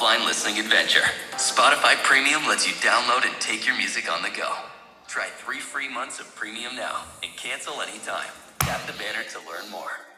offline listening adventure. Spotify Premium lets you download and take your music on the go. Try three free months of premium now and cancel anytime. Tap the banner to learn more.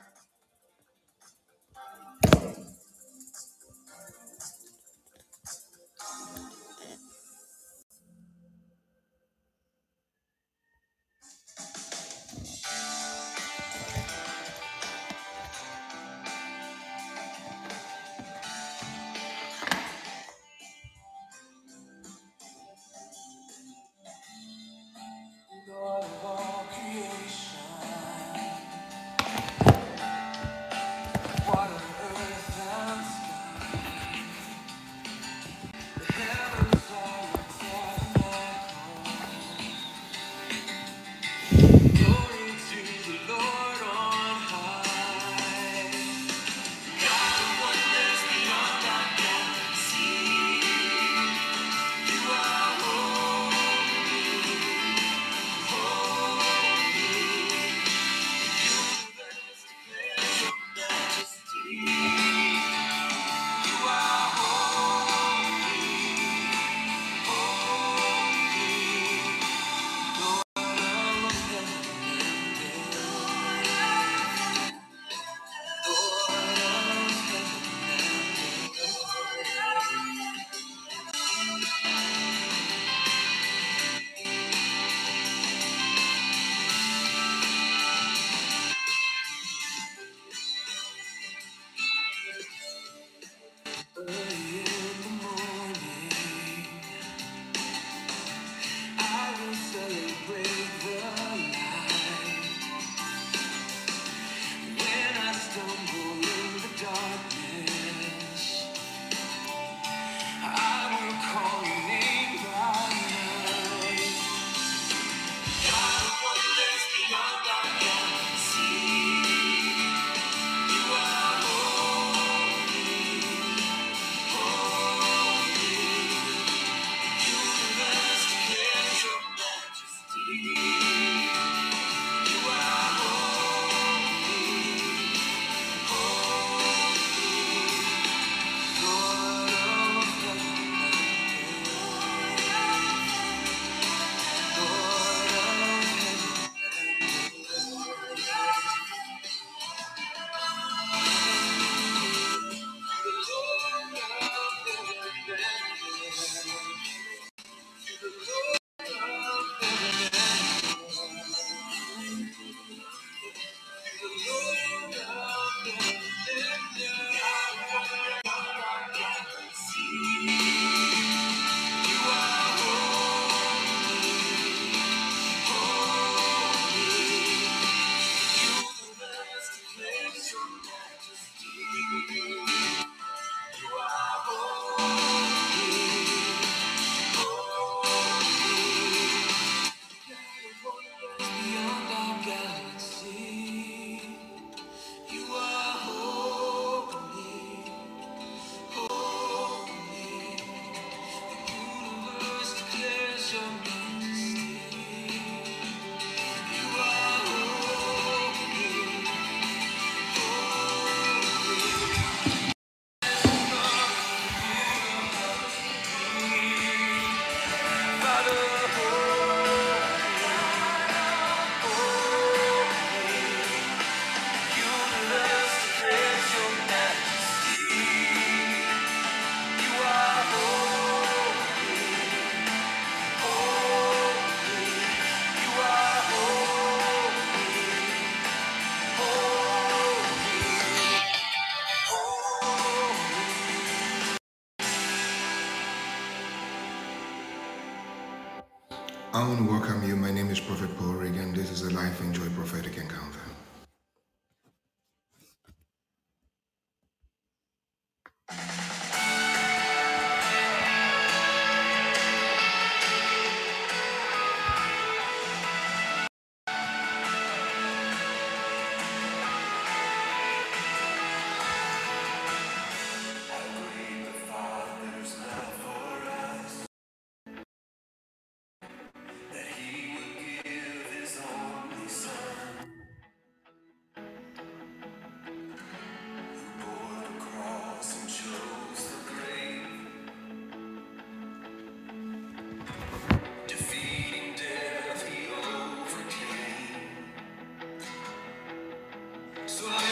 Sua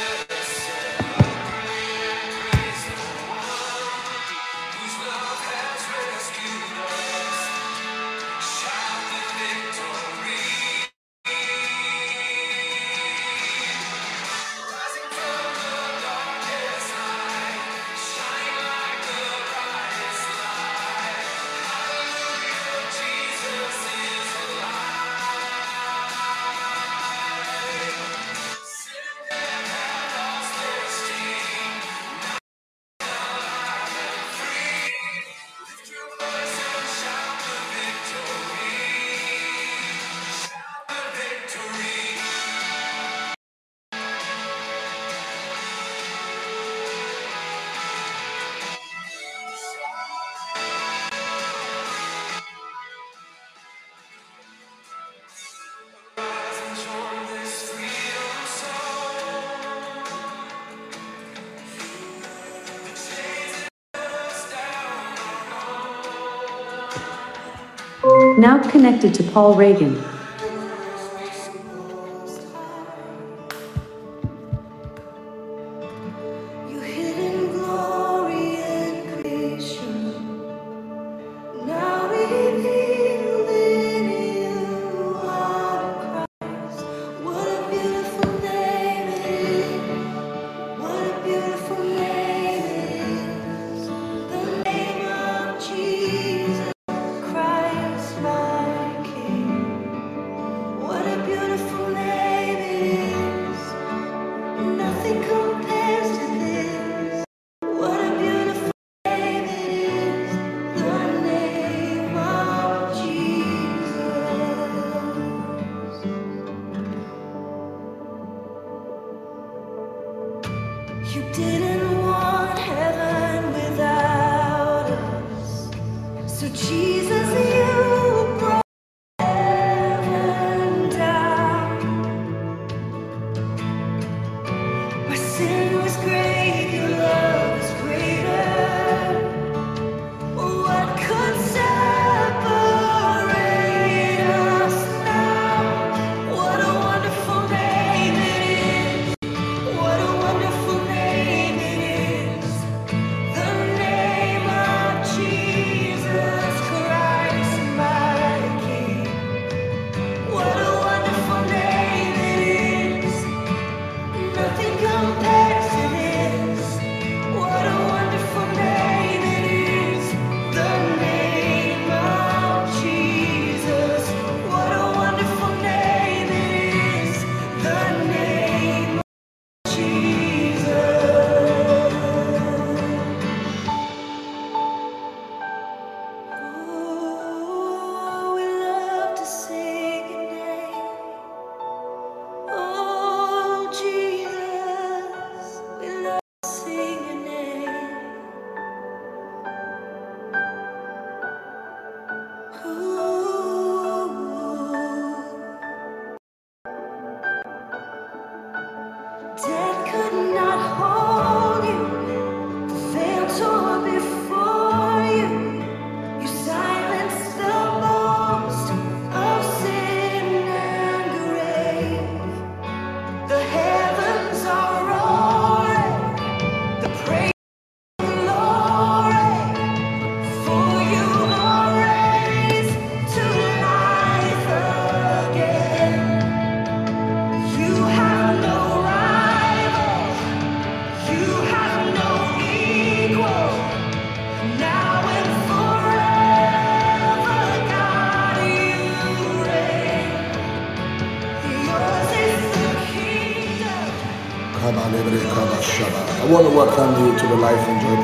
Now connected to Paul Reagan.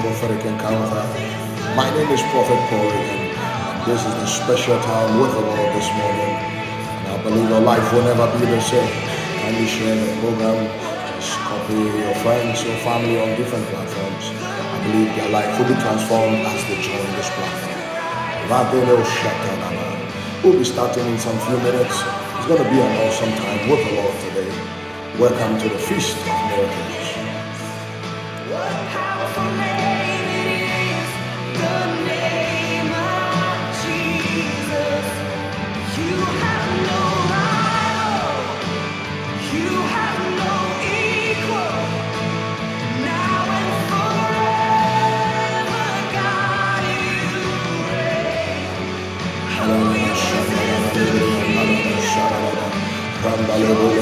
Prophetic Encounter. My name is Prophet Paul and this is the special time with the Lord this morning. And I believe your life will never be the same. Kindly share the program, just copy your friends, your family on different platforms. I believe their life will be transformed as they join this platform. We'll be starting in some few minutes. It's going to be an awesome time with the Lord today. Welcome to the Feast of Miracles.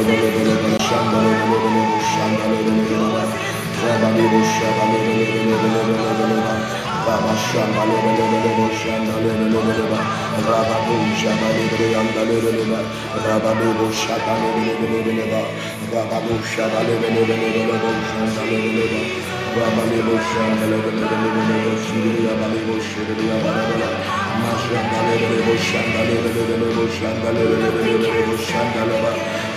bele bele bele şandale bele bele bu şandale bele bele bele Rabali bu şandale bele bele bele bele bele bele Raba şandale bele bele bu şandale bele bele bele Raba bu şandale bele yandale bele bele Raba bu bu şandale bele bele bele bele Raba bu şandale bele bele bele bu şandale bele bele Rabali bu şandale bele bele bele bu şirin yabali bu şirin yabali bele Maşandale bele bu şandale bele bele bu şandale bele bele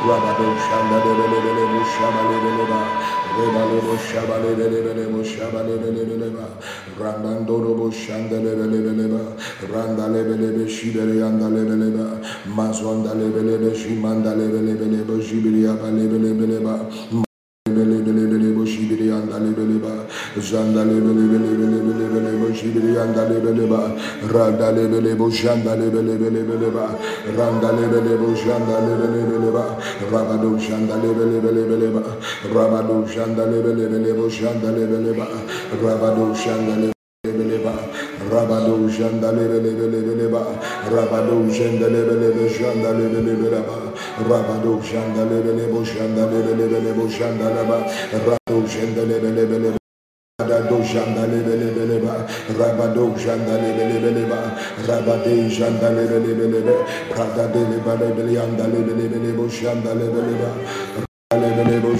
Rabado Shandalelelelele Shibiri Rabado Shanda Rabado Rabado jandale bele bele ba, rabado jandale bele. Rabado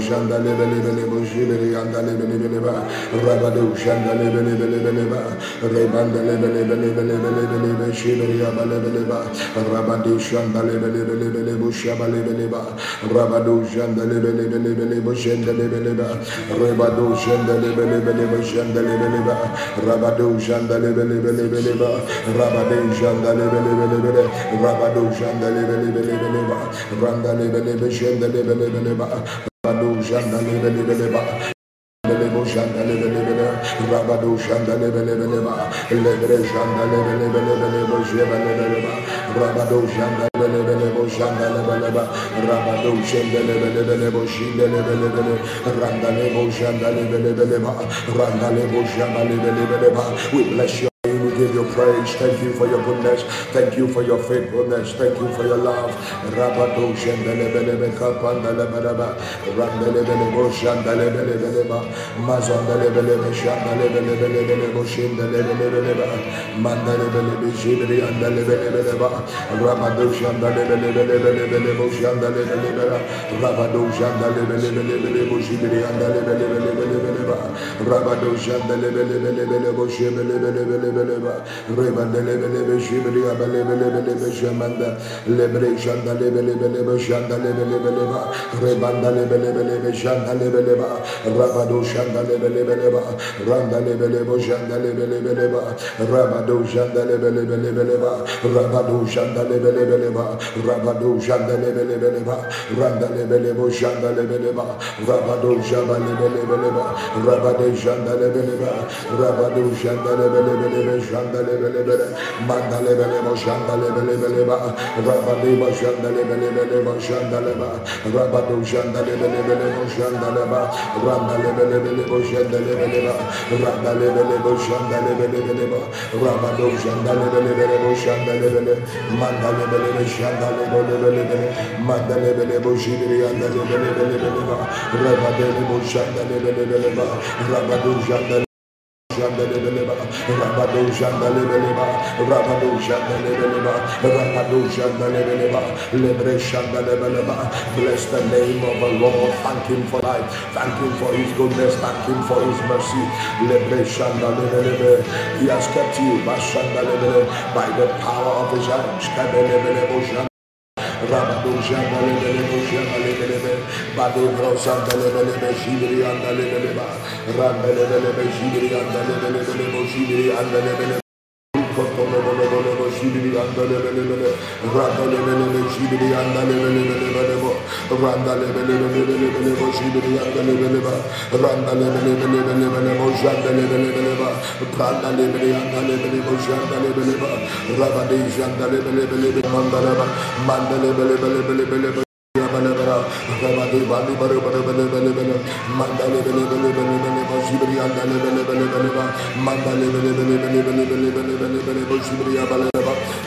Shanda Lebelebelebo Shibiri Randa lebe lebe şende lebe lebe lebe. Radu şanda lebe lebe lebe. Lebo şanda lebe lebe lebe. Rabadu şanda lebe lebe lebe. Lebre şanda lebe lebe lebe lebe şebe lebe lebe. Rabadu şanda lebe lebe lebe şanda lebe lebe. Rabadu şanda lebe lebe lebe şinde lebe lebe lebe. Randa lebo şanda lebe lebe lebe. Randa lebo şanda lebe lebe lebe. We bless you. Give you praise. Thank you for your goodness. Thank you for your faithfulness. Thank you for your love rebende lebe lebe şibri ya lebe lebe lebe şemende lebre şanda lebe lebe lebe şanda lebe lebe lebe rebanda lebe lebe lebe şanda lebe lebe rabado şanda lebe lebe lebe randa lebe lebe şanda lebe lebe lebe rabado şanda lebe lebe lebe lebe rabado şanda lebe lebe lebe rabado şanda lebe lebe lebe randa lebe lebe şanda lebe lebe rabado şanda lebe lebe lebe rabado şanda lebe lebe rabado şanda lebe lebe lebe şanda Shandalebelebele, Mandalebeleba Shandalebelebeleba, Rabadeba Shandalebelebeleba Shandaleba, Rabado Shandalebelebeleba Shandaleba, Randalebelebeleba Shandalebeleba, Randalebeleba Shandalebelebeleba, Rabado Shandalebelebeleba Shandalebele, Mandalebelebe Shandalebelebelebe, Mandalebelebo Shibiriandalebelebeleba, Rabadebo Shandalebelebeleba, Rabado Shandalebelebeleba, Bless the name of the Lord. Thank Him for life. Thank Him for His goodness. Thank Him for His mercy. He has kept you by the power of His hands. Rabado Jambale Belebo Jambale Belebe, Bado Grosan Belebelebe Jibri and the Lebeleba, Rambelebelebe Jibri and the Lebelebo Jibri and the Lebelebo. Randa bele bele bele bele bele lebe lebe bele bele bele bele bele lebe lebo şibiri bele bele lebe. Randa bele bele bele bele bele şanda lebe bele bele bele lebe yanda bele bele bele bele bele Rabade şanda bele bele bele manda lebe. Manda bele bele bele lebe lebe. bele bele bele bele bele bele bele mandale bele bele bele bele boshibri andale bele bele bele mandale bele bele bele bele bele bele bele boshibri abale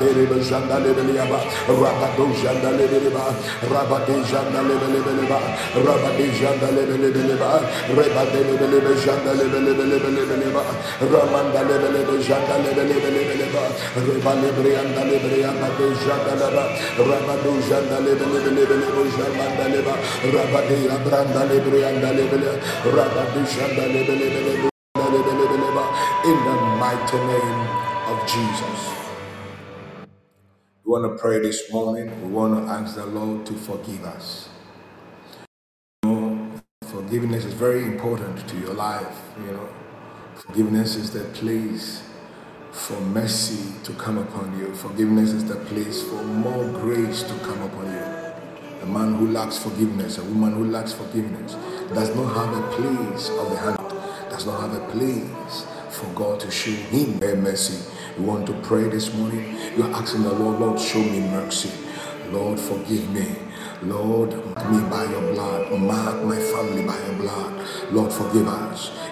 bele ba. Rabada Rabadereba Janda Rabado Janda Lebeleba, Janda Lebelebeleba, Rabade Janda Lebelebeleba, Ramanda Lebelebe Janda de Janda Janda Lebelebeleba, Janda Leba, Rabade Abranda Lebrianda Lebele, Rabade Janda Lebelebeleba, in the mighty name of Jesus. We want to pray this morning. We want to ask the Lord to forgive us. You know, forgiveness is very important to your life. You know, forgiveness is the place for mercy to come upon you. Forgiveness is the place for more grace to come upon you. A man who lacks forgiveness, a woman who lacks forgiveness, does not have a place of the hand, does not have a place for God to show him their mercy. You want to pray this morning? You're asking the Lord, Lord, show me mercy. Lord, forgive me. Lord, mark me by your blood. Mark my family by your blood. Lord, forgive us.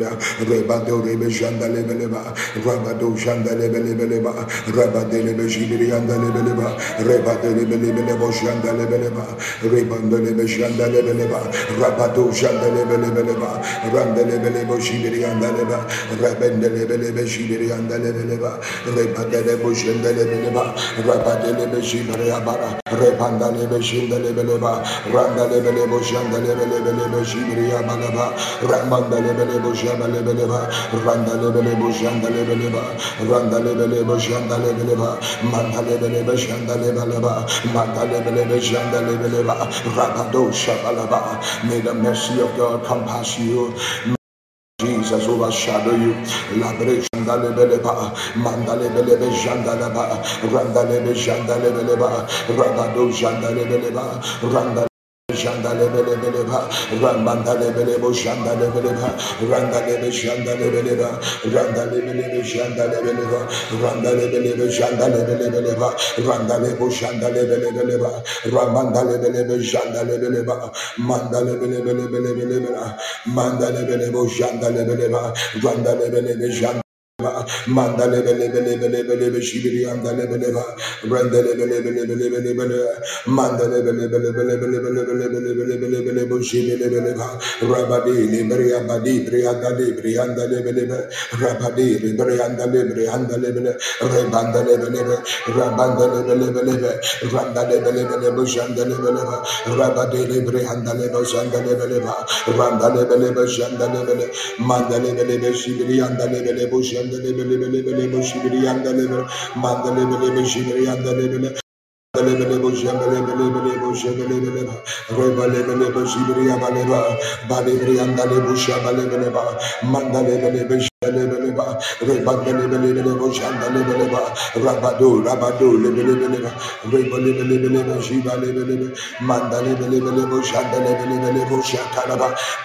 Lebeleba, Rebado Rebejanda Lebeleba, janda lebele ba randa lebele bo janda lebele ba randa lebele bo janda lebele ba manda lebele bo janda lebele manda lebele janda lebele rabado Shabalaba. may the mercy of God compass you Jesus overshadow you. Labre jandale beleba, mandale belebe jandaleba, randale be jandale beleba, rabado jandale beleba, randale Janda lebele beleba, rambanda lebele bo janda lebeleba, randa lebe janda lebeleba, randa lebele be janda lebeleba, randa lebele be janda lebeleba, randa lebo janda lebeleba, rambanda lebele be janda lebeleba, manda lebele bele bele bele bele, manda lebele bo janda lebeleba, randa lebele be janda andale lebe lebe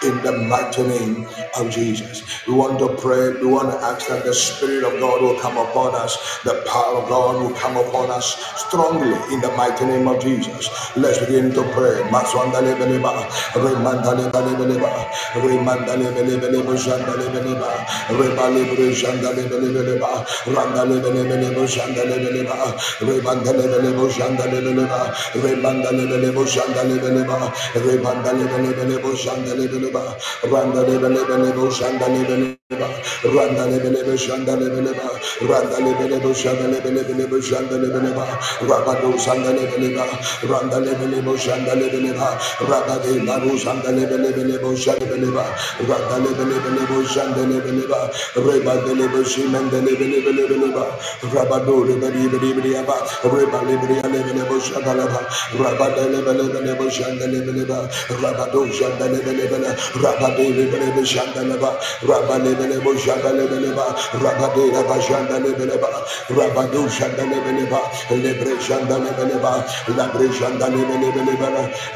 in the mighty name of Jesus. We want to pray. We want to ask that the Spirit of God will come upon us. The power of God will come upon us strongly in the mighty name of Jesus. Let's begin to pray. Rejanda lebe lebe leba, randa lebe lebe lebo, janda lebe leba, rebanda lebe lebo, janda lebe leba, rebanda lebe lebo, janda lebe leba, rebanda lebe lebe lebo, janda lebe leba, randa lebe lebe lebo, janda lebe leba. Randa lebele be shanda lebele ba. Randa lebele be shanda lebele bele be shanda lebele ba. Rabado shanda lebele ba. Randa lebele be shanda lebele ba. Rabade baru shanda lebele bele be shanda lebele ba. Randa lebele bele be shanda lebele ba. Rebade lebele shimanda lebele bele bele ba. Rabado lebele bele bele ba. Rebade lebele lebele be shanda lebele ba. Rabade lebele bele be shanda lebele ba. Rabado shanda lebele bele. Rabade lebele be shanda lebele ba. Rabade bele bo shandele bele ba. Rabade reba shandele bele ba. Rabado shandele bele ba. Lebre shandele bele ba. Labre shandele bele bele ba.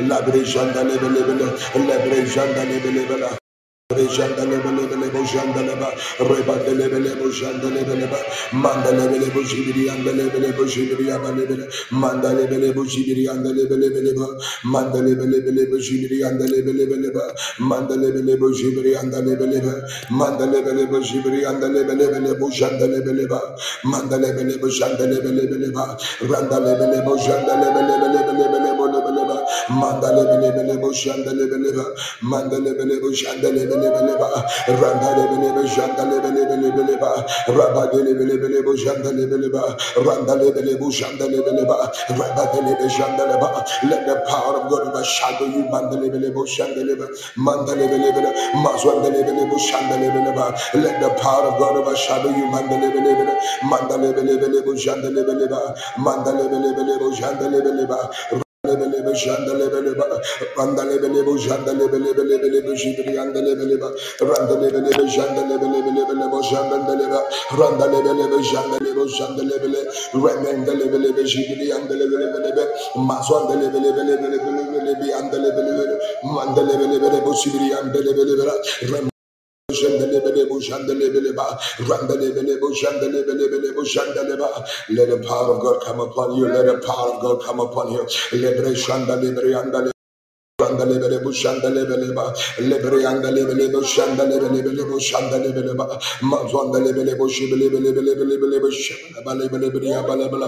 Labre shandele bele bele. Lebre shandele bele bele. Rejandelebelebelebo jandeleba, rebandelebelebo jandelebeleba, mandelebelebo jibiri andelebelebo jibiri abalebele, mandelebelebo jibiri andelebelebeleba, mandelebelebelebo jibiri andelebelebeleba, mandelebelebo jibiri andelebeleba, mandelebelebo jibiri andelebelebelebo jandelebeleba, mandelebelebo jandelebelebeleba, randalebelebo jandelebelebelebelebelebeleba, mandelebelebelebo jandelebeleba, mandelebelebo jandelebelebeleba, randa lebelebu janda lebeleba raba lebele janda leba let the power of God overshadow you manda lebelebo janda randelebelebo, jandelebelebelebo, jandeleba. Let the power of God come upon you. Let the power of God come upon you. Lebre shandalebre andale. Randalebele bu shandalebele ba lebre andalebele bu shandalebele bu shandalebele ba mazandalebele bu shibelebele bele bele bele bu shabalebele bele bele bele patu shipri andalebele bele mandalebele bele bu shibiri andalebele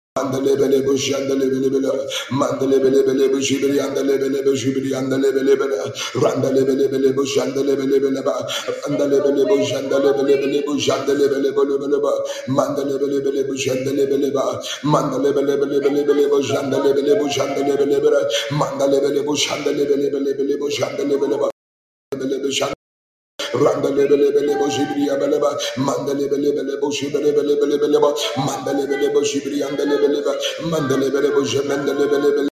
shandalebele bele Mandele bele bu şandele bele bele mandele bele bu şibiri andele bele bu şibiri andele bele bele randele bele bu şandele bele ba andele bele bu şandele bele bu şandele bele bele ba mandele bele bu şandele bele ba mandele bele bele bele bu şandele bele bu şandele bele bele mandele bele bu şandele bele bele bu şandele bele ba Randalebelebele boshibria beleba, Mandelebelebele boshibelebele beleba, Mandelebele boshibria andelebeleba, Mandelebele boshemendelebelebele.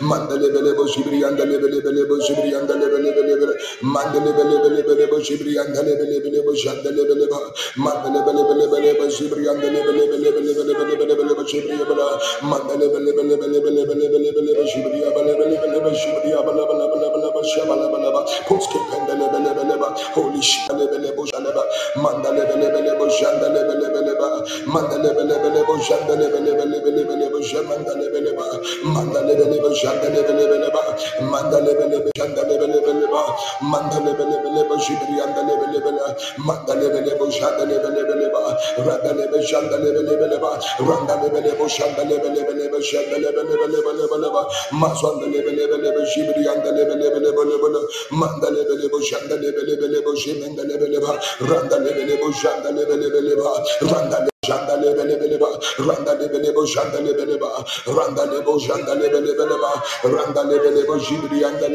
Mandelebele boshibri andelebele boshibri andelebele mandelebele boshibri andelebele boshandelebele mandelebele boshibri Holy Shalebelebo Shaleba, Mandalebelebelebo Shandalebelebeleba, Mandalebelebelebo Shandalebelebelebelebo Shamandalebeleba, Mandalebelebo Shandalebelebeleba, Mandalebelebe Shandalebelebeleba, Mandalebelebelebo Shibriandalebelebele, Mandalebelebo Shandalebelebeleba, Randalebe Shandalebelebeleba, Randalebelebo Shandalebelebeleba, Shandalebelebelebeleba, Mazwandalebelebelebe Shibriandalebelebelebele, Mandalebelebo Shandalebelebelebo Shimendelebeleba, Randalebelebo Shandalebelebeleba, Randale Janda lebe lebe leba, randa lebe lebo jibri le,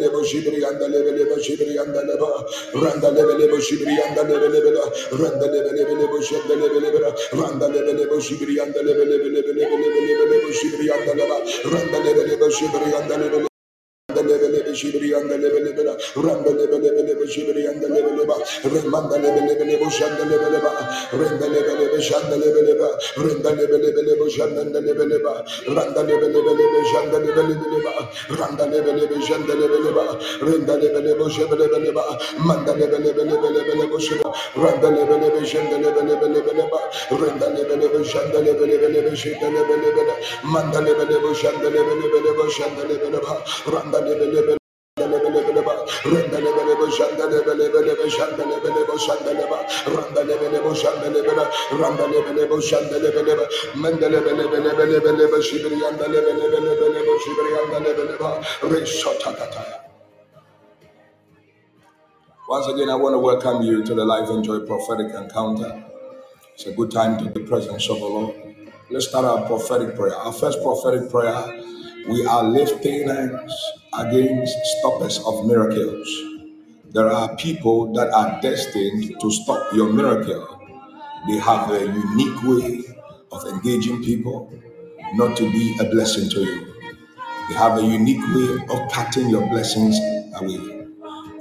lebo jibri anda lebe lebo jibri anda leba, randa lebe lebo jibri le, le, randa lebo jibri Lebele shibri and the lebele Once again, I want to welcome you to the Life and Joy Prophetic Encounter. It's a good time to the presence of the Lord. Let's start our prophetic prayer. Our first prophetic prayer, we are lifting hands against stoppers of miracles. There are people that are destined to stop your miracle. They have a unique way of engaging people not to be a blessing to you. They have a unique way of cutting your blessings away.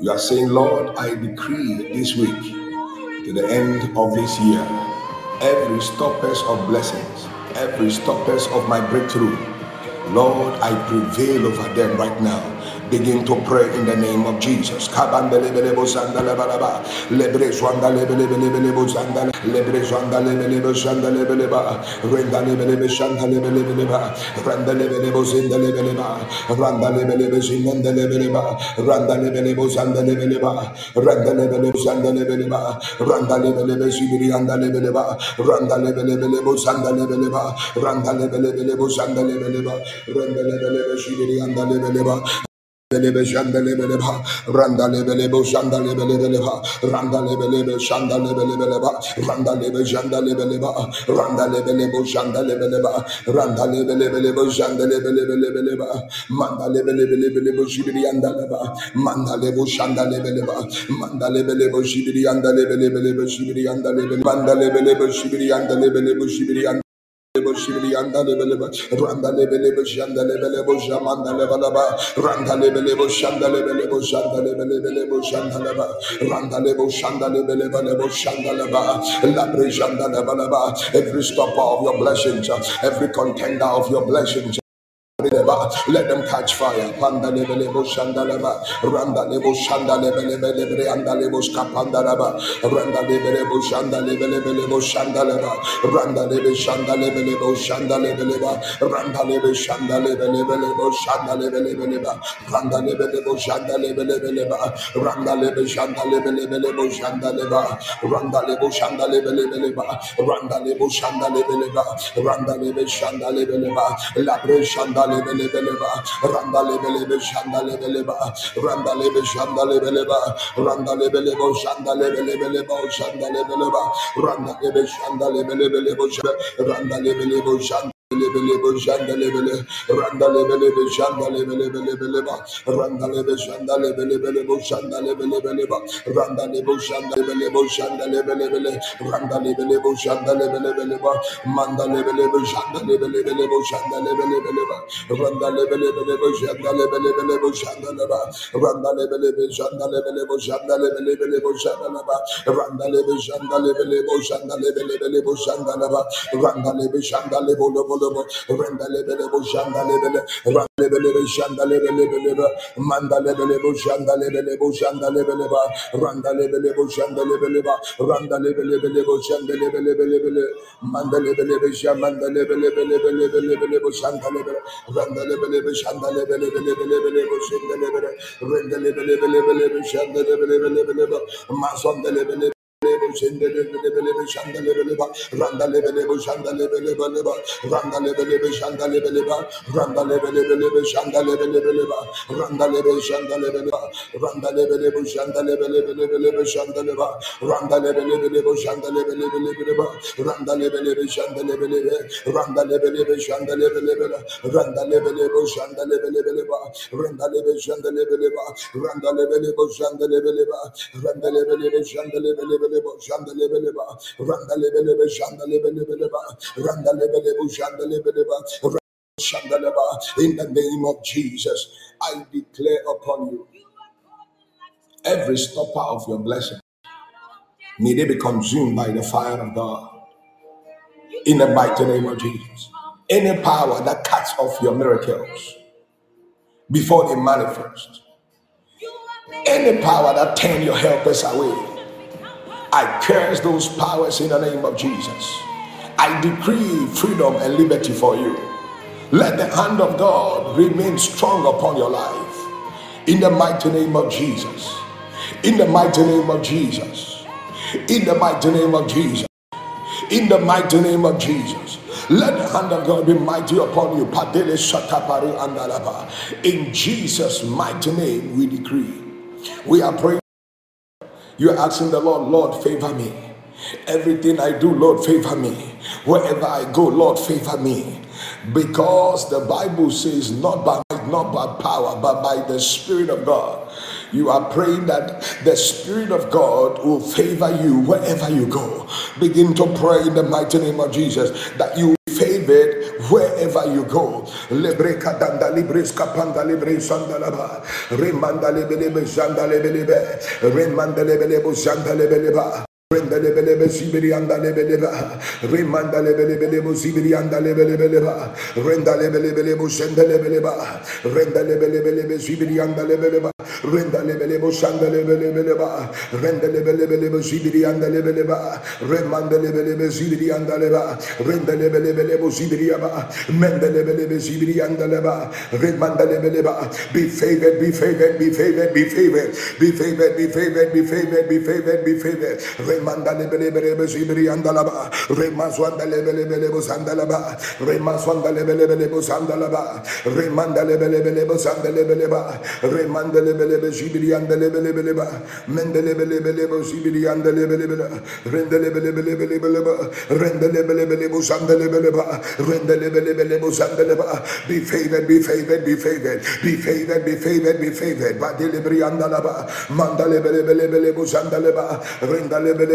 You are saying, Lord, I decree this week to the end of this year, every stoppers of blessings, every stoppers of my breakthrough, Lord, I prevail over them right now. Begin to pray in the name of Jesus. Kabandelebelebo sandalabalaba. Lebrezwandalebelebelebo sandala- Lebrezwandalebelebo sandalebeleba. Rendalebelebe sandalebelebeleba. Randalebelebo zindelebeleba. Randalebelebe zindelebeleba. Randalebelebo sandalebeleba. Randalebelebo sandalebeleba. Randalebelebe zibriandalebeleba. Randalebelebelebo sandalebeleba. Randalebelebelebo sandalebeleba. Randalebelebe zibriandalebeleba. Belebe shandelebeleba, randalebelebo shandelebelebeleba, randalebelebe shandelebelebeleba, randalebe shandelebeleba, randalebelebo shandelebeleba, randalebelebelebo shandelebelebeleba, mandalebelebelebo shibiriyandaleba, mandalebo shandelebeleba, mandalebelebo shibiriyandalebelebelebe shibiriyandalebeleba, mandalebelebo shibiriyandalebelebo shibiriyandalebeleba, Shibiri anda lebeleba, randa lebeleba, shanda lebelebo, shamanda lebalaba, randa lebelebo, shanda lebelebo, shanda lebelebelebo, shanda leba, randa lebo, shanda lebeleba, lebo, shanda leba, labre, shanda lebalaba. Every stopper of your blessings, every contender of your blessings. Let them catch fire. Panda lebe lebo shanda leba. Randa lebo shanda lebe lebe lebre anda lebo skapanda leba. Randa lebe lebo shanda lebe lebe lebo shanda leba. Randa lebe shanda lebe lebo shanda lebe leba. Randa lebe shanda lebe lebe lebo shanda lebe lebe leba. Randa lebe lebo shanda lebe lebe leba. Randa lebe shanda lebe lebe lebo shanda leba. Randa lebo shanda lebe lebe leba. Randa lebo shanda lebe leba. Randa lebe shanda lebe leba. Labre shanda lebe lebe leba. Randa lebe lebe shanda lebe leba. Randa lebe shanda lebe leba. Randa lebe lebo shanda lebe lebe leba. Shanda lebe leba. Randa lebe shanda lebe lebe lebo shanda. Randa lebe lebo shanda Lebelebo jandelebele, jandelebelebelebo jandelebelebeleba, randalebelebelebo jandelebelebelebo jandeleba, randalebelebe jandelebelebo jandelebelebelebo jandeleba, randalebe jandelebelebo jandelebelebelebo jandeleba, randalebe jandelebelebo rendelebelebo jandelebele, randalebelebe jandelebelebeleba, mandalebelebo jandelebelebo jandelebeleba, randalebelebo jandelebeleba, randalebelebelebo jandelebelebelebele, mandalebelebe jandelebelebelebelebelebo jandelebele, randalebelebe jandelebelebelebelebelebo jandelebele, rendelebelebelebelebe jandelebelebelebeleba, mazondelebele Lebo randa lebe lebe shanda lebe lebe leba shanda lebe leba randa lebe lebe shanda lebe lebe leba randa lebe lebe shanda lebe leba leba in the name of Jesus I declare upon you every stopper of your blessing. May they be consumed by the fire of God. In the mighty name of Jesus. Any power that cuts off your miracles before they manifest. Any power that turn your helpers away I curse those powers in the name of Jesus. I decree freedom and liberty for you. Let the hand of God remain strong upon your life. In the mighty name of Jesus. In the mighty name of Jesus. In the mighty name of Jesus. In the mighty name of Jesus. Let the hand of God be mighty upon you. In Jesus' mighty name we decree. We are praying. You're asking the Lord, Lord, favor me. Everything I do, Lord, favor me. Wherever I go, Lord, favor me. Because the Bible says, not by might, not by power, but by the Spirit of God. You are praying that the Spirit of God will favor you wherever you go. Begin to pray in the mighty name of Jesus that you wherever you go. Lebreka danda libreska panda libre sandalaba. Remanda lebelebe zanda lebelebe. Remanda lebelebo zanda lebeleba. Renda lebelebe sibirianda lebeleba. Renda. Renda. Renda. Renda. Renda. Be favored, be favored, be favored, be favored, be favored, be favored, be favored, be favored, be favored remanda lebele bele bezibri andalaba remazwanda lebele bele bozandalaba remazwanda lebele bele bozandalaba remanda lebele bele bozandalebele ba remanda lebele bezibri andalebele bele ba mendele bele bele bozibri andalebele bele rendele bele bele bele bele ba rendele bele bele bozandele bele ba rendele bele bele bozandele ba be favored be favored be favored. Be favored be favored be favored. Ba delebri andalaba mandale bele bele bele bozandale ba rendale bele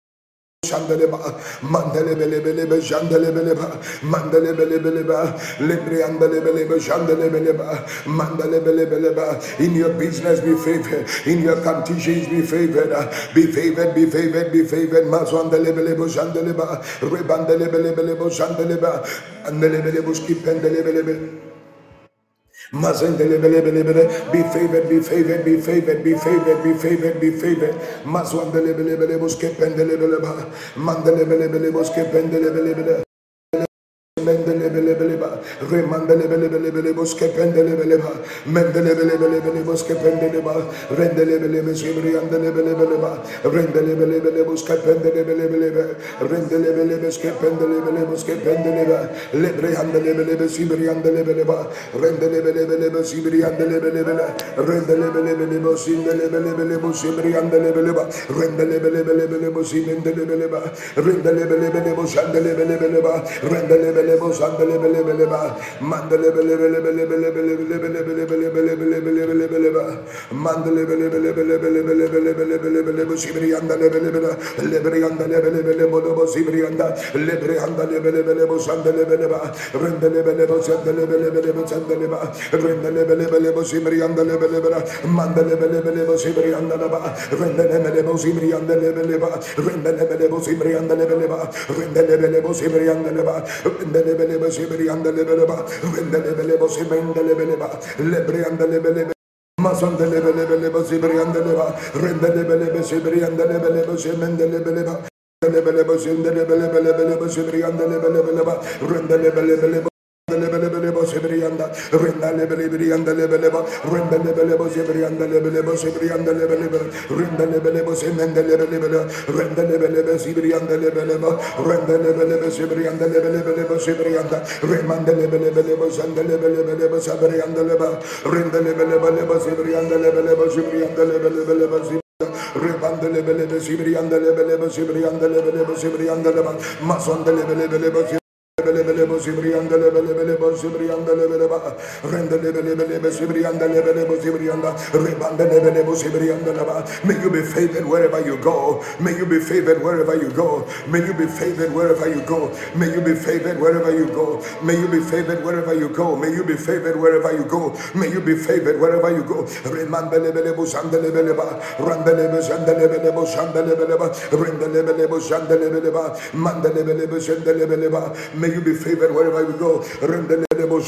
Shandeleba, Mandelebelebelebe, Shandelebeleba, Mandelebelebeleba, Lebriandelebelebe, Shandelebeleba, Mandelebelebeleba. In your business, be favored. In your conditions, be favored. Be favored, be favored, be favored. Mazwandelebelebo, Shandeleba, Rebandelebelebelebo, Shandeleba, Andelebelebo, Skipendelebelebe. Be favored, be favored, be favored, be favored, be favored, be favored. Mazwandelebelebele buske pendelebeleba. Mandelebelebele buske pendelebelebele mendelebelebeleba bele bele bele bele rendelebelebeskebriyandelebelebeleba rendelebelebeleboske bele bele bele pendeleba lebreyandelebelebeskibriyandelebeleba bele bele bele bele rendelebelebeleboskindelebeleba remandelebelebelebe, boskependelebaleba, mendelebelebelebe, boskependeleba, rendelebelebe, sebriandelebelebeleba, rendelebelebele, boskependelebelebelebe, rendelebelebe, skependelebele, boskependeleba, lebrehandelebelebe, sibriandelebeleba, rendelebelebelebe, sibriandelebelebele, rendelebelebelebe, sindelebelebelebe, sibriandelebeleba, rendelebelebelebe, simendelebeleba, rendelebelebelebe, sandelebelebeleba, rendelebelebo sandelebelebeleba mandelebelebelebelebelebelebelebelebelebelebelebeleba mandelebelebelebelebelebelebelebelebelebelebe sibriyandalebelebele lebriyandalebelebelebo sibriyanda lebriyandalebelebelebo sandelebeleba rendelebelebo sandelebelebelebo sandeleba rendelebelebelebo sibriyandalebelebele mandelebelebelebo sibriyandaleba rendelebelebo sibriyandalebeleba rendelebelebo sibriyandalebeleba rendelebelebo lebelebelebe zibiri andelebeleba rendelebelebo zimendelebeleba lebre andelebelebe mazandelebelebelebe zibiri andeleba rendelebelebe zibiri andelebelebe zimendelebeleba lebelebe zindelebelebelebe zibiri andelebelebelebe rendelebelebelebe Lebelebelebo Zebrianda, bele bele Lebeleba, Renda Lebelebo bele bele Zebrianda Lebeleba, Renda bele bele Lebelebele, Renda Lebelebe bele bele Renda Lebelebe Zebrianda bele bele Remanda Lebelebelebo Zanda bele bele Leba, Renda Lebelebelebo bele bele Zebrianda Lebelebelebo Zebrianda bele bele bele zibriyandele bele bele zibriyandele bele bele zibriyandele bele mazondele bele bele May you be favored wherever you go. May you be favored wherever you go. May you be favored wherever you go. May you be favored wherever you go. May you be favored wherever you go. May you be favored wherever you go. May you be favored wherever you go. May You be favored wherever you go. Rendelebo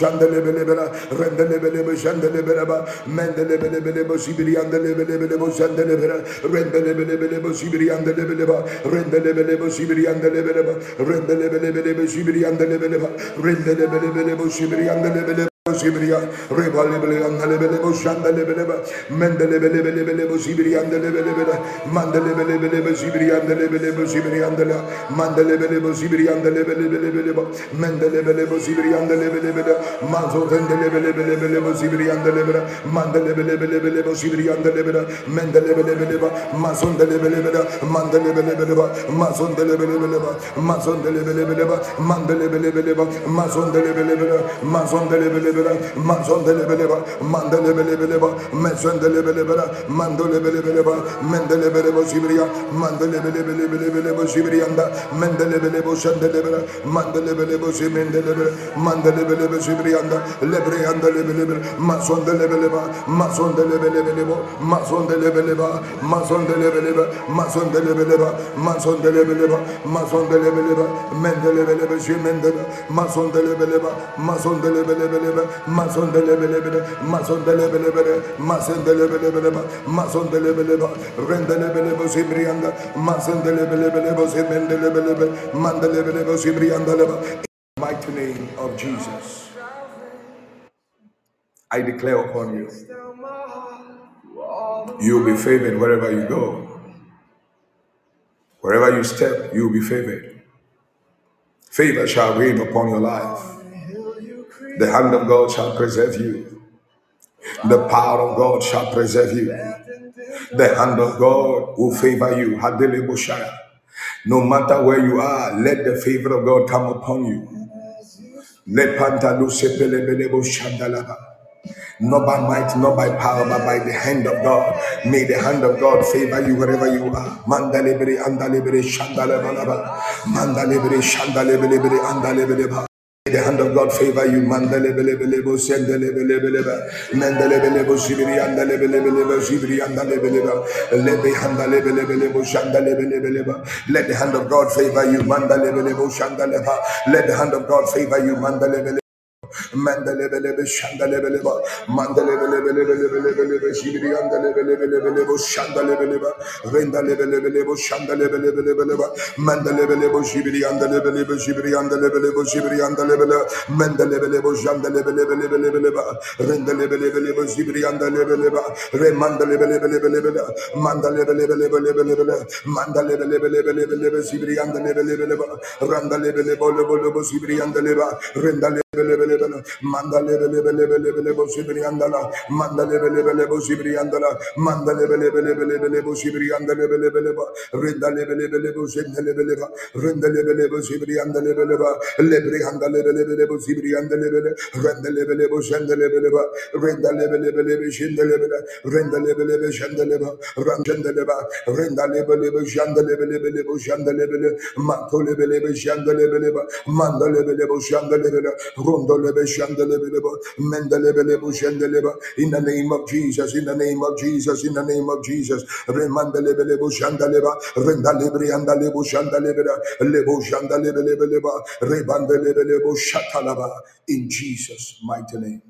shandelebelebela. Rendelebelebo shandelebeleba. Mendelebelebelebo sibiriandelebelebelebo shandelebela. Rendelebelebelebo sibiriandelebeleba. Rendelebelebo sibiriandelebeleba. Rendelebelebelebo sibiriandelebeleba. Rendelebelebelebo sibiriandelebeleba. Sibria, Rebalibele and Lebele, Shanda Lebeleba, Mendelebele, Sibiri and Lebele, Mandelebele, Sibiri and Lebele, Sibiri and la, Mandelebele, Sibiri and Lebele, Mendelebele, Sibiri and Lebele, Manzo and Lebele, Sibiri and Lebele, Mandelebele, Sibiri and Lebele, Mendelebele, Mazon de Lebele, Mandelebele, Mazon de Lebele, Mazon de Lebele, Mandelebele, Mazon de Lebele, Mazon de Lebele, belebele, mazon de lebeleba, mandele belebeleba, mezon de lebelebela, mandole belebeleba, mendele belebo sibriya, mandele belebelebelebelebo sibriyanda, mendele belebo şendelebele, mandele belebo simendelebele, mandele belebo sibriyanda, lebreyanda lebelebele, mazon de lebeleba, mazon de lebelebelebo, mazon de lebeleba, mazon de lebeleba, mazon de lebeleba, mazon de lebeleba, mazon de lebeleba, mendele belebe simendele, mazon de lebeleba, mazon de lebelebelebe, mazon de lebelebele mazon de lebelebele mazon de lebelebele mazon de lebelebe rende lebelebe sibrianda mazon de lebelebele bozemende lebelebe mande lebelebe sibrianda leba mighty name of Jesus I declare upon you you will be favored wherever you go. Wherever you step you will be favored. Favor shall reign upon your life the hand of God shall preserve you. The power of God shall preserve you. The hand of God will favor you. No matter where you are, let the favor of God come upon you. Let pantalu. Not by might, not by power, but by the hand of God. May the hand of God favor you wherever you are. Mandalebere andalebere shandalabalaba. Mandalebere shandalebelebere andalebeleba. The hand of God favor you. Mandele bele bele bo sendele bele bele ba. Mendele bele bo shibiri andale bele bele ba shibiri andale bele ba. Lebe handale bele bele bo shandale bele bele ba. Let the hand of God favor you. Mandale bele bo shandale ba. Let the hand of God favor you. Mandale bele Mandelebelebe andelebelebeleba. Randalebelebelebelebo shibiri andeleba. Rendale Mandale bele bele bele bele bo sibriandala. Mandale bele bele bo sibriandala. Mandale bele bele bele bele bo sibriandale bele bele ba. Rendale bele bele bo sendale bele ba. Rendale bele bo sibriandale bele ba. Lebri handale bele bele bo sibriandale bele. Rendale bele bo sendale bele ba. Rendale bele bele bo sendale bele. Rendale bele bo sendale ba. Randale ba. Rendale bele bo sendale bele bele bo sendale bele. Mantole bele bo sendale bele ba. Mandale bele bo sendale bele. Rondolebe shandelebeleba, mendelebelebo shandeleba. In the name of Jesus, in the name of Jesus, in the name of Jesus. Remandelebelebo shandeleba, rendalebri andalebo shandelebela, lebo shandelebelebeleba, rebandelebelebo shatalaba. In Jesus' mighty name.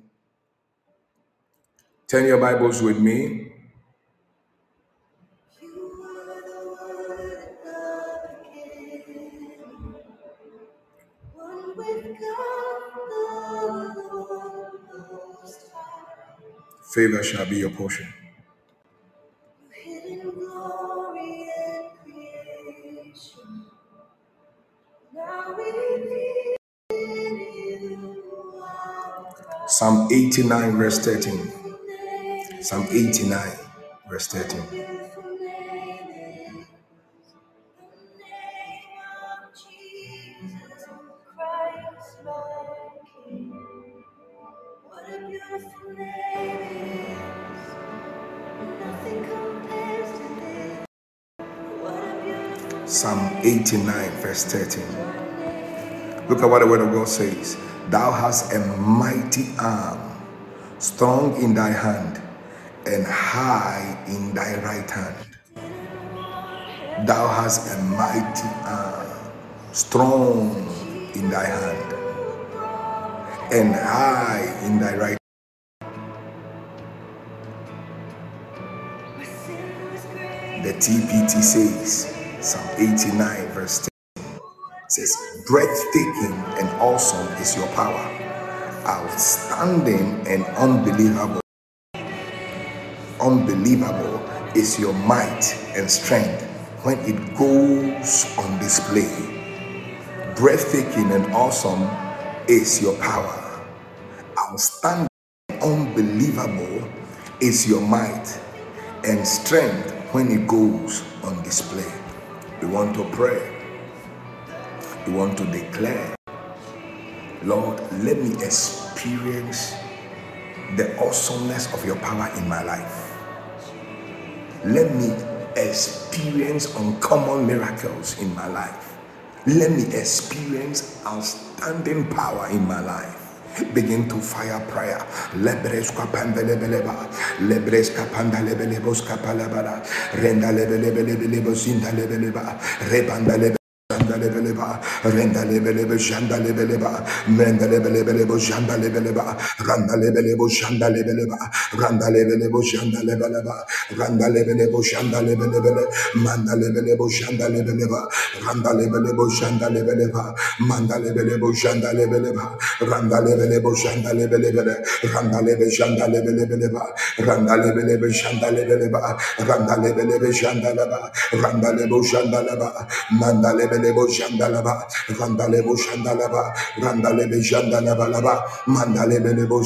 Turn your Bibles with me. Favor shall be your portion. Psalm 89, verse 13. Psalm 89, verse 13. Psalm 89, verse 13. Look at what the word of God says. Thou hast a mighty arm, strong in thy hand, and high in thy right hand. Thou hast a mighty arm, strong in thy hand, and high in thy right. The TPT says, Psalm 89, verse 10 says, Breathtaking and awesome is your power, outstanding and unbelievable unbelievable is your might and strength when it goes on display. Breathtaking and awesome is your power. Outstanding, and unbelievable is your might and strength when it goes on display. We want to pray. We want to declare, Lord, let me experience the awesomeness of your power in my life. Let me experience uncommon miracles in my life. Let me experience outstanding power in my life. Begin to fire prayer. Lebres kapanda lebeleba. Lebres kapanda lebelebos kapalabara. Renda lebelebelebelebos inda lebeleba. Rebanda lebeleba. Janda lebeleba, renda lebelebe, janda lebeleba, menda lebelebelebo, janda lebeleba, randa lebelebo, janda lebeleba, randa lebelebo, janda lebeleba, randa lebelebo, janda lebelebele, manda lebelebo, janda lebeleba, randalebo randalebe mandalebelebo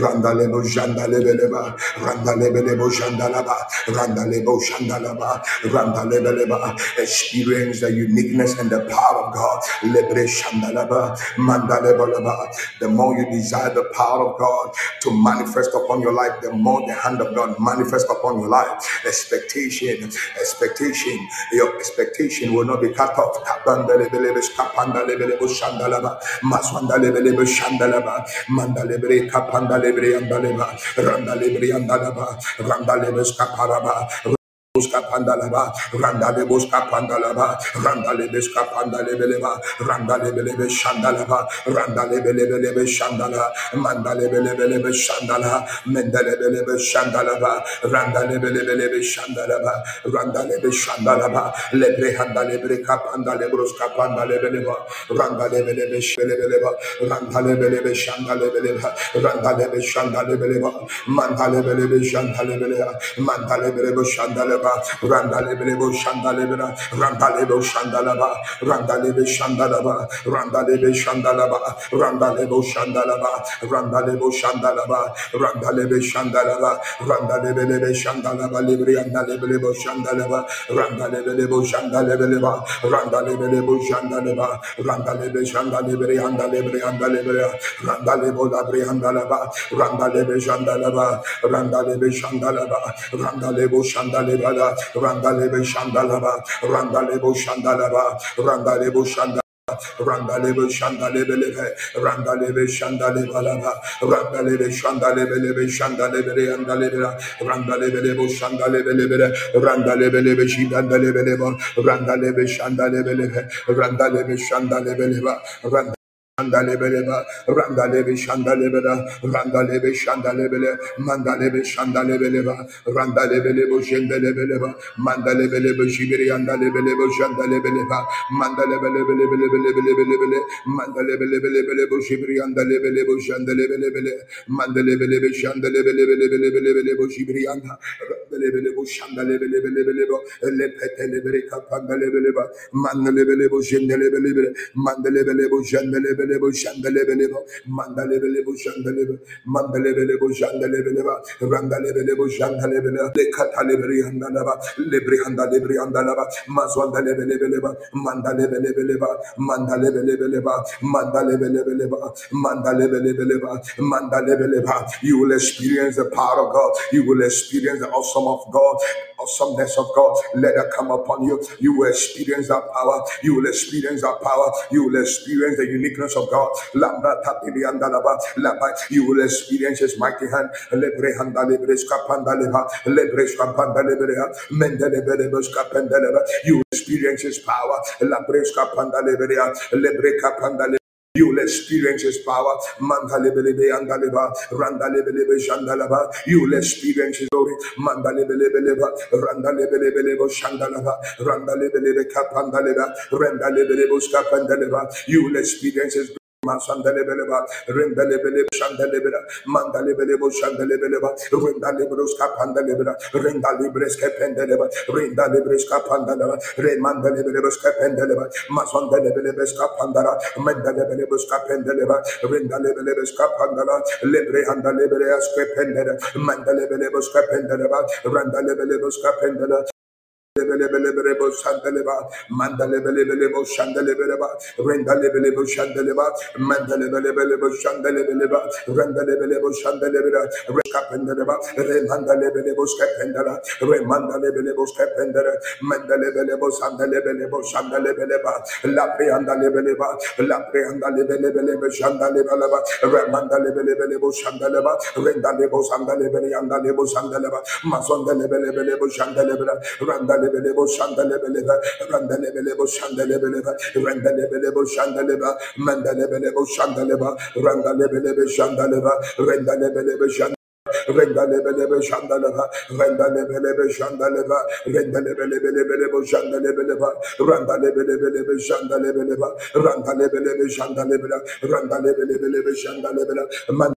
randalebo randalebelebo randalebo randalebeleba. Experience the uniqueness and the power of God. Lebre jandalaba mandalebeleba. The more you desire the power of God to manifest upon your life the more the hand of God manifest upon your life. Expectation expectation your expectation will not be cut off. Kabandelebelebe, skapandalebelebe, shandalaba, maswandalebelebe, shandalaba, mandalebre, kapandalebre, andaleba, randalebre, andalaba, randalebe, skaparaba, Buska pandalaba, randale buska pandalaba, randale buska pandalebeleba, randale belebe shandalaba, randale belebelebe shandala, mandale belebelebe shandala, mendele belebe shandalaba, randale belebelebe shandalaba, randale be shandalaba, lebre handale bre kapandale bruska pandale beleba, randale belebe shelebeleba, randale belebe shandale beleba, randale be shandale beleba, mandale belebe shandale beleba, mandale belebe shandale Shandalaba, Randalebo Shandalebra, Randalebo Shandalaba, Randalebe Shandalaba, Randalebe Shandalaba, Randalebo Shandalaba, Randalebo Shandalaba, Randalebe Shandalaba, Randalebe Shandalaba, Libriandalebo Shandalaba, Randalebo Shandaleba, Randalebo Shandaleba, Randalebe Shandalebre Andalebre Andalebre, Randalebo Labriandalaba, Randalebe Shandalaba, Randalebe Shandalaba, Randalebo Shandaleba, Shandala, Randalebo Shandalaba, Randalebo Shandalaba, Randalebo Shandalaba. Randalebe Shandalebe Randalebe Shandalebalaba Randalebe Shandalebe Shandalebe Randalebe Randalebe Shandalebe Randalebe Shandalebe Randalebe Shandalebe Randalebe Shandalebe Shandalebeleba, Randalebe Shandalebela, Randalebe Shandalebele, Mandalebe Shandalebeleba, Randalebelebo Shendelebeleba, Mandalebelebo Shibiri Andalebelebo Shandalebeleba, Mandalebelebelebelebelebele, Mandalebelebelebelebo Shibiri Andalebelebo Shandalebelebele, Mandalebelebe Shandalebelebelebelebelebo Shibiri Anda, Randalebelebo Shandalebelebelebelebo, Lepetelebere Kapandalebeleba, Mandalebelebo Shendelebelebele, Mandalebelebo Shandelebelebo, Mandelebo Shandelebelebo, Mandelebelebo Shandelebo, Mandelebelebo Shandelebeleba, Randalebelebo Shandelebeleba, Le Catalebri Andalaba, Lebri Andalebri Andalaba, Mazwandelebelebeleba, Mandalebelebeleba, Mandalebelebeleba, Mandalebelebeleba, Mandalebelebeleba, Mandalebeleba. You will experience the power of God. You will experience the awesome of God, awesomeness of God. Let it come upon you. You will experience that power. You will experience that power. You will experience the uniqueness of God. Lambra tapili andalaba, lamba. You will experience His mighty hand. Lebre handa lebre skapanda leba, lebre skapanda lebrea, mendele belebe skapanda leba. You experience His power. Labre skapanda lebrea, lebre kapanda you will experience his power. Mandalebelebe andaleba, randalebelebe shandalaba. You will experience his glory. Mandalebelebeleba, randalebelebelebo shandalaba, randalebelebe kapandaleba, randalebelebo skapandaleba. You will experience his Masandelebeleba, rendelebele shandelebela, mandalebelebo shandelebeleba, rendalebros kapandelebela, rendalebres kependeleba, rendalebres kapandeleba, remandelebelebos kependeleba, masandelebelebes kapandara, mendelebelebos kapendeleba, rendalebelebes kapandara, lebre handalebelebes kependele, mandelebelebos kependeleba, rendalebelebos kapendele, Lebelebelebelebo Randalebelebelebe shandalebeleba, randalebelebe shandalebela, randalebelebelebe shandalebela,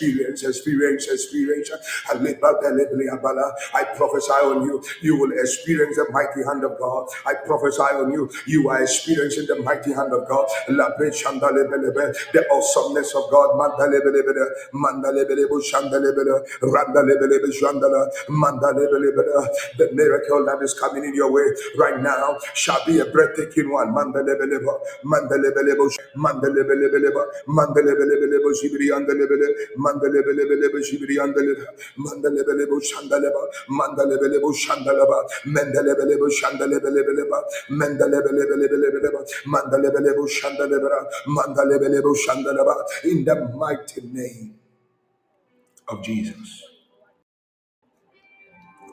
experience, experience, experience. I prophesy on you, you will experience the mighty hand of God. I prophesy on you, you are experiencing the mighty hand of God. The awesomeness of God. The miracle that is coming in your way right now shall be a breathtaking one. Mandalebelebo, mandalebelebo, mandalebelebelebo, andelebele, mandelebelebelebe, mandelebelebo mandelebelebo mendelebelebo mendelebelebelebeleba, mandelebelebo mandelebelebo. In the mighty name of Jesus.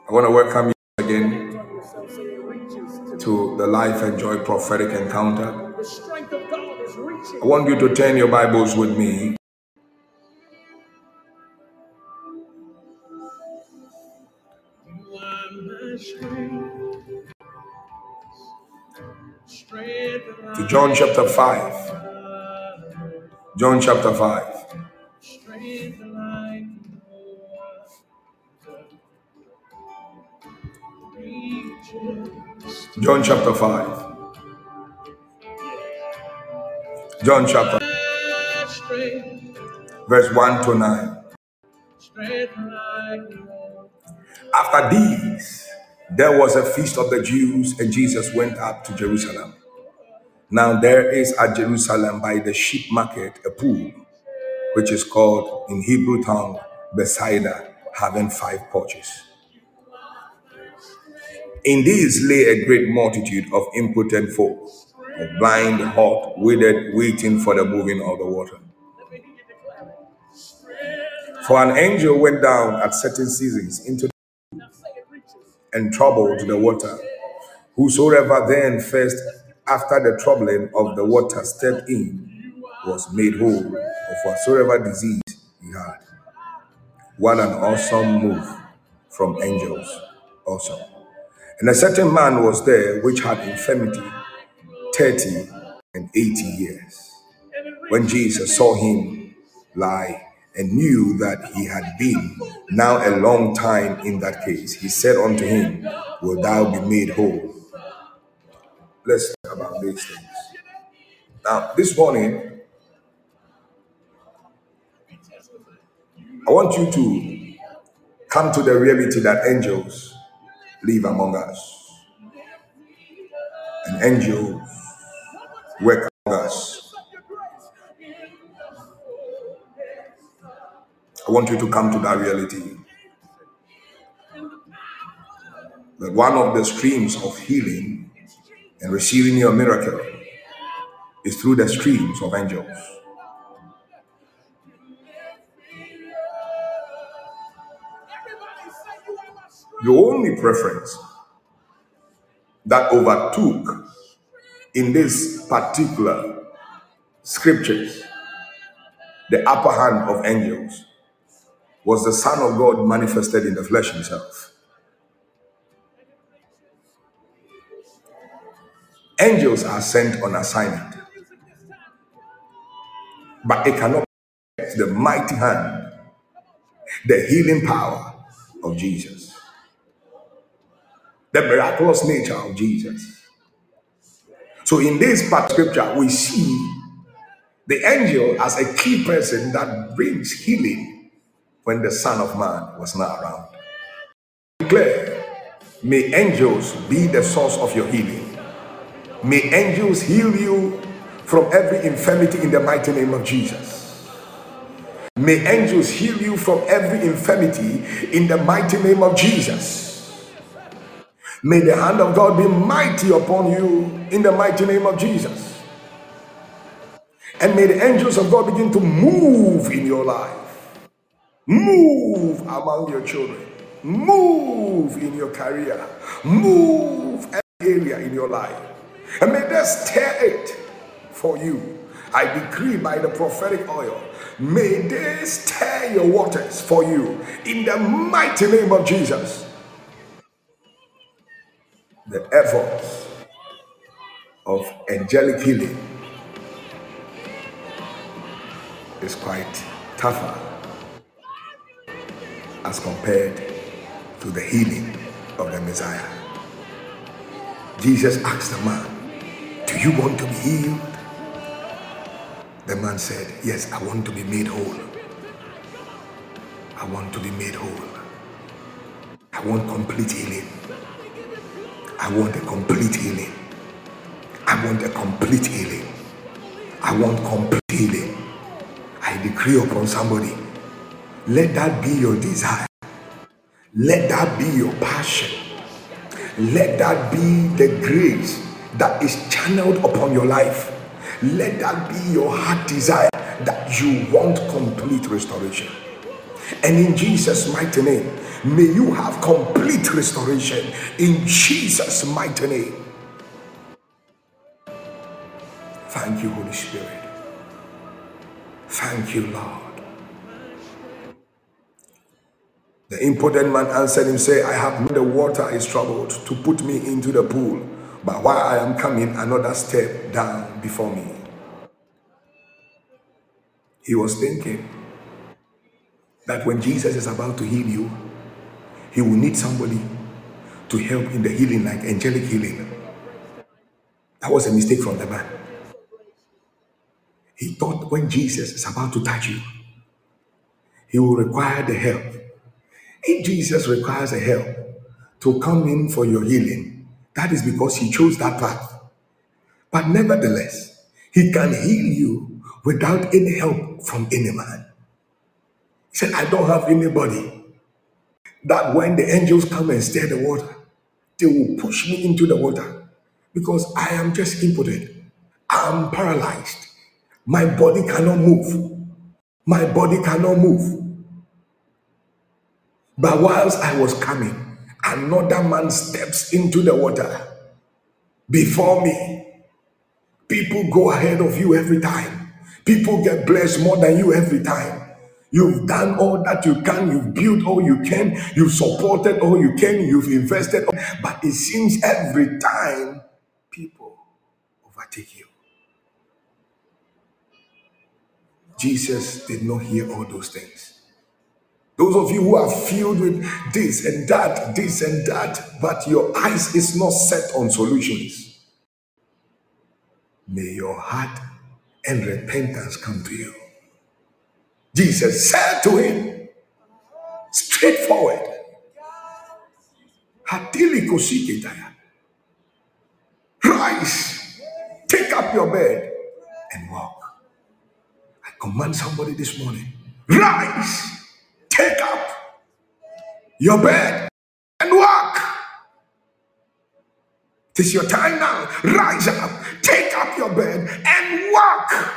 I want to welcome you again to the Life and Joy Prophetic Encounter. I want you to turn your Bibles with me John chapter 5. John chapter 5. John chapter 5. John chapter verse 1 to 9. After these, there was a feast of the Jews, and Jesus went up to Jerusalem. Now there is at Jerusalem by the sheep market a pool, which is called in Hebrew tongue Bethsaida, having five porches. In these lay a great multitude of impotent folk, blind, halt, withered, waiting for the moving of the water. For an angel went down at certain seasons into the and troubled the water. Whosoever then first, after the troubling of the water, stepped in, was made whole of whatsoever disease he had. What an awesome move from angels, awesome. And a certain man was there which had infirmity 30 and 80 years. When Jesus saw him lie and knew that he had been now a long time in that case, he said unto him, Will thou be made whole? Let's about these things. Now, this morning, I want you to come to the reality that angels live among us. And angels work among us. I want you to come to that reality that one of the streams of healing and receiving your miracle is through the streams of angels. Your only preference that overtook in this particular scriptures the upper hand of angels was the Son of God manifested in the flesh himself. Angels are sent on assignment, but it cannot be the mighty hand, the healing power of Jesus, the miraculous nature of Jesus. So in this part of scripture, we see the angel as a key person that brings healing when the Son of Man was not around. Declare, may angels be the source of your healing. May angels heal you from every infirmity in the mighty name of Jesus. May angels heal you from every infirmity in the mighty name of Jesus. May the hand of God be mighty upon you in the mighty name of Jesus. And may the angels of God begin to move in your life, move among your children, move in your career, move every area in your life. And may they stir it for you. I decree by the prophetic oil, may they stir your waters for you in the mighty name of Jesus. The efforts of angelic healing is quite tougher as compared to the healing of the Messiah. Jesus asked the man, Do you want to be healed? The man said, Yes, I want to be made whole. I want to be made whole. I want complete healing. I want a complete healing. I want a complete healing. I want complete healing. I decree upon somebody, let that be your desire. Let that be your passion. Let that be the grace that is channeled upon your life. Let that be your heart desire that you want complete restoration. And in Jesus' mighty name, may you have complete restoration. In Jesus' mighty name. Thank you, Holy Spirit. Thank you, Lord. The impotent man answered him, say, I have known the water is troubled to put me into the pool. But while I am coming, another step down before me. He was thinking that when Jesus is about to heal you, he will need somebody to help in the healing, like angelic healing. That was a mistake from the man. He thought when Jesus is about to touch you, he will require the help. If Jesus requires a help to come in for your healing, that is because he chose that path. But nevertheless, he can heal you without any help from any man. He said, I don't have anybody that when the angels come and stir the water, they will push me into the water because I am just impotent. I'm paralyzed. My body cannot move. My body cannot move. But whilst I was coming, another man steps into the water before me. People go ahead of you every time. People get blessed more than you every time. You've done all that you can, you've built all you can, you've supported all you can, you've invested, all- but it seems every time people overtake you. Jesus did not hear all those things. Those of you who are filled with this and that, this and that, but your eyes is not set on solutions. May your heart and repentance come to you. Jesus said to him, straightforward, Hatili kosiketaya. Rise, take up your bed and walk. I command somebody this morning, rise, take up your bed and walk. It is your time now. Rise up, take up your bed and walk.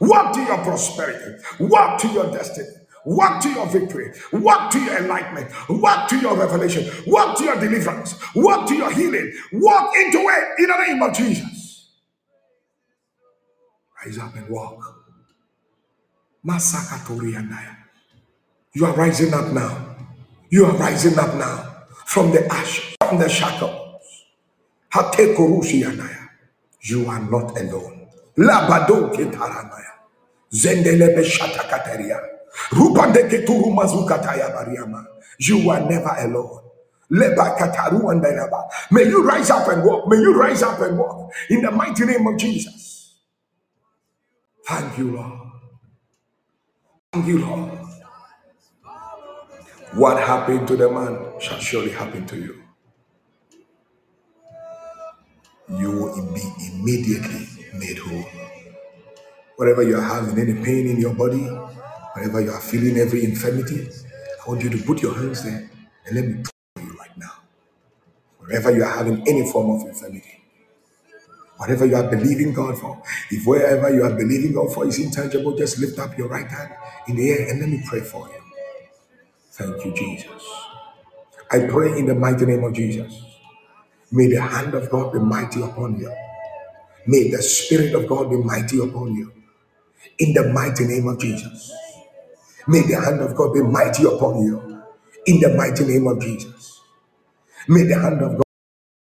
Walk to your prosperity. Walk to your destiny. Walk to your victory. Walk to your enlightenment. Walk to your revelation. Walk to your deliverance. Walk to your healing. Walk into it in the name of Jesus. Rise up and walk. Masakatoriandaya. You are rising up now. You are rising up now from the ash, from the shackles. Hatekorushianaya. You are not alone. Labado ketaranaya. Zendelebe shatakataria. Rupande keturu mazukataya bariama. You are never alone. Leba kataru andeleba. May you rise up and walk. May you rise up and walk in the mighty name of Jesus. Thank you, Lord. Thank you, Lord. What happened to the man shall surely happen to you. You will be immediately made whole. Whatever you are having, any pain in your body, wherever you are feeling every infirmity, I want you to put your hands there and let me pray for you right now. Wherever you are having any form of infirmity, whatever you are believing God for, if wherever you are believing God for is intangible, just lift up your right hand in the air and let me pray for you. Thank you, Jesus. I pray in the mighty name of Jesus. May the hand of God be mighty upon you. May the Spirit of God be mighty upon you. In the mighty name of Jesus. May the hand of God be mighty upon you. In the mighty name of Jesus. May the hand of God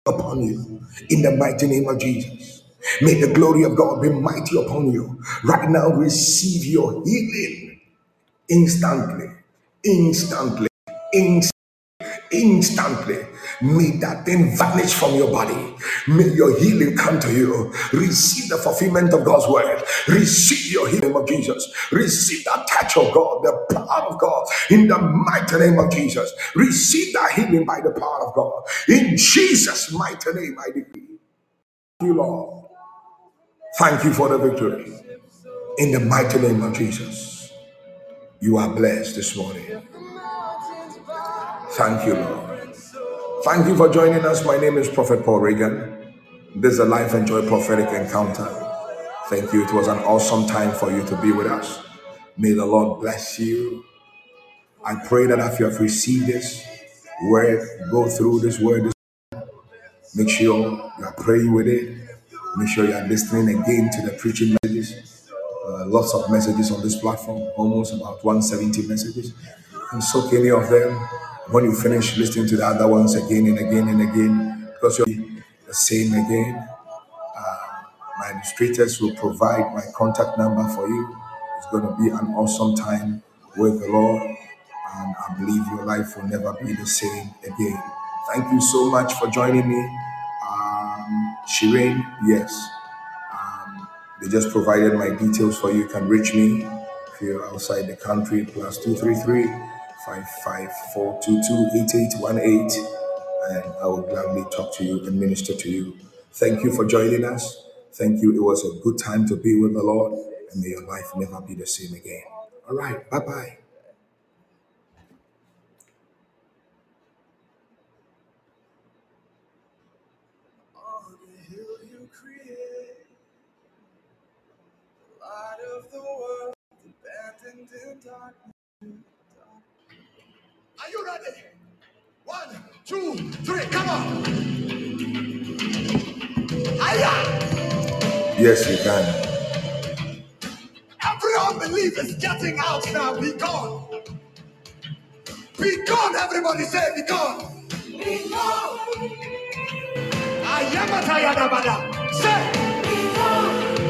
be upon you. In the mighty name of Jesus. May the glory of God be mighty upon you. Right now, receive your healing instantly. Instantly. Instantly instantly. May that thing vanish from your body. May your healing come to you. Receive the fulfillment of God's word. Receive your healing of Jesus. Receive that touch of God, the power of God in the mighty name of Jesus. Receive that healing by the power of God. In Jesus' mighty name, I decree. Thank you, Lord. Thank you for the victory. In the mighty name of Jesus. You are blessed this morning. Thank you, Lord. Thank you for joining us. My name is Prophet Paul Reagan. This is a Life and Joy prophetic encounter. Thank you. It was an awesome time for you to be with us. May the Lord bless you. I pray that if you have received this word, go through this word. Make sure you are praying with it. Make sure you are listening again to the preaching messages. Uh, lots of messages on this platform, almost about 170 messages. And soak any of them. When you finish listening to the other ones again and again and again, because you're the same again. My administrators will provide my contact number for you. It's going to be an awesome time with the Lord, and I believe your life will never be the same again. Thank you so much for joining me. Um, Shireen, yes, they just provided my details for you. You can reach me if you're outside the country, plus 233 554 and I will gladly talk to you and minister to you. Thank you for joining us. Thank you. It was a good time to be with the Lord, and may your life never be the same again. All right. Bye bye. On the hill you create, light of the world, abandoned in darkness. Are you ready? One, two, three, come on. Hiya! Yes, you can. Every unbelief is getting out now. Be gone. Be gone, everybody say, be gone. Be gone. I am a tayadabada. Say, be gone.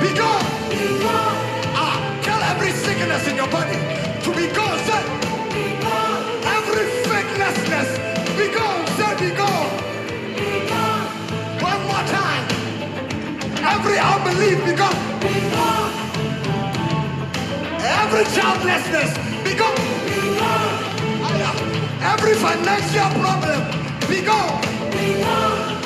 Be gone. Be gone. Sickness in your body to be gone. Gone. Every faithlessness, be gone. Say, be gone. One more time. Every unbelief, be gone. Every childlessness, be gone. Every financial problem, Be gone.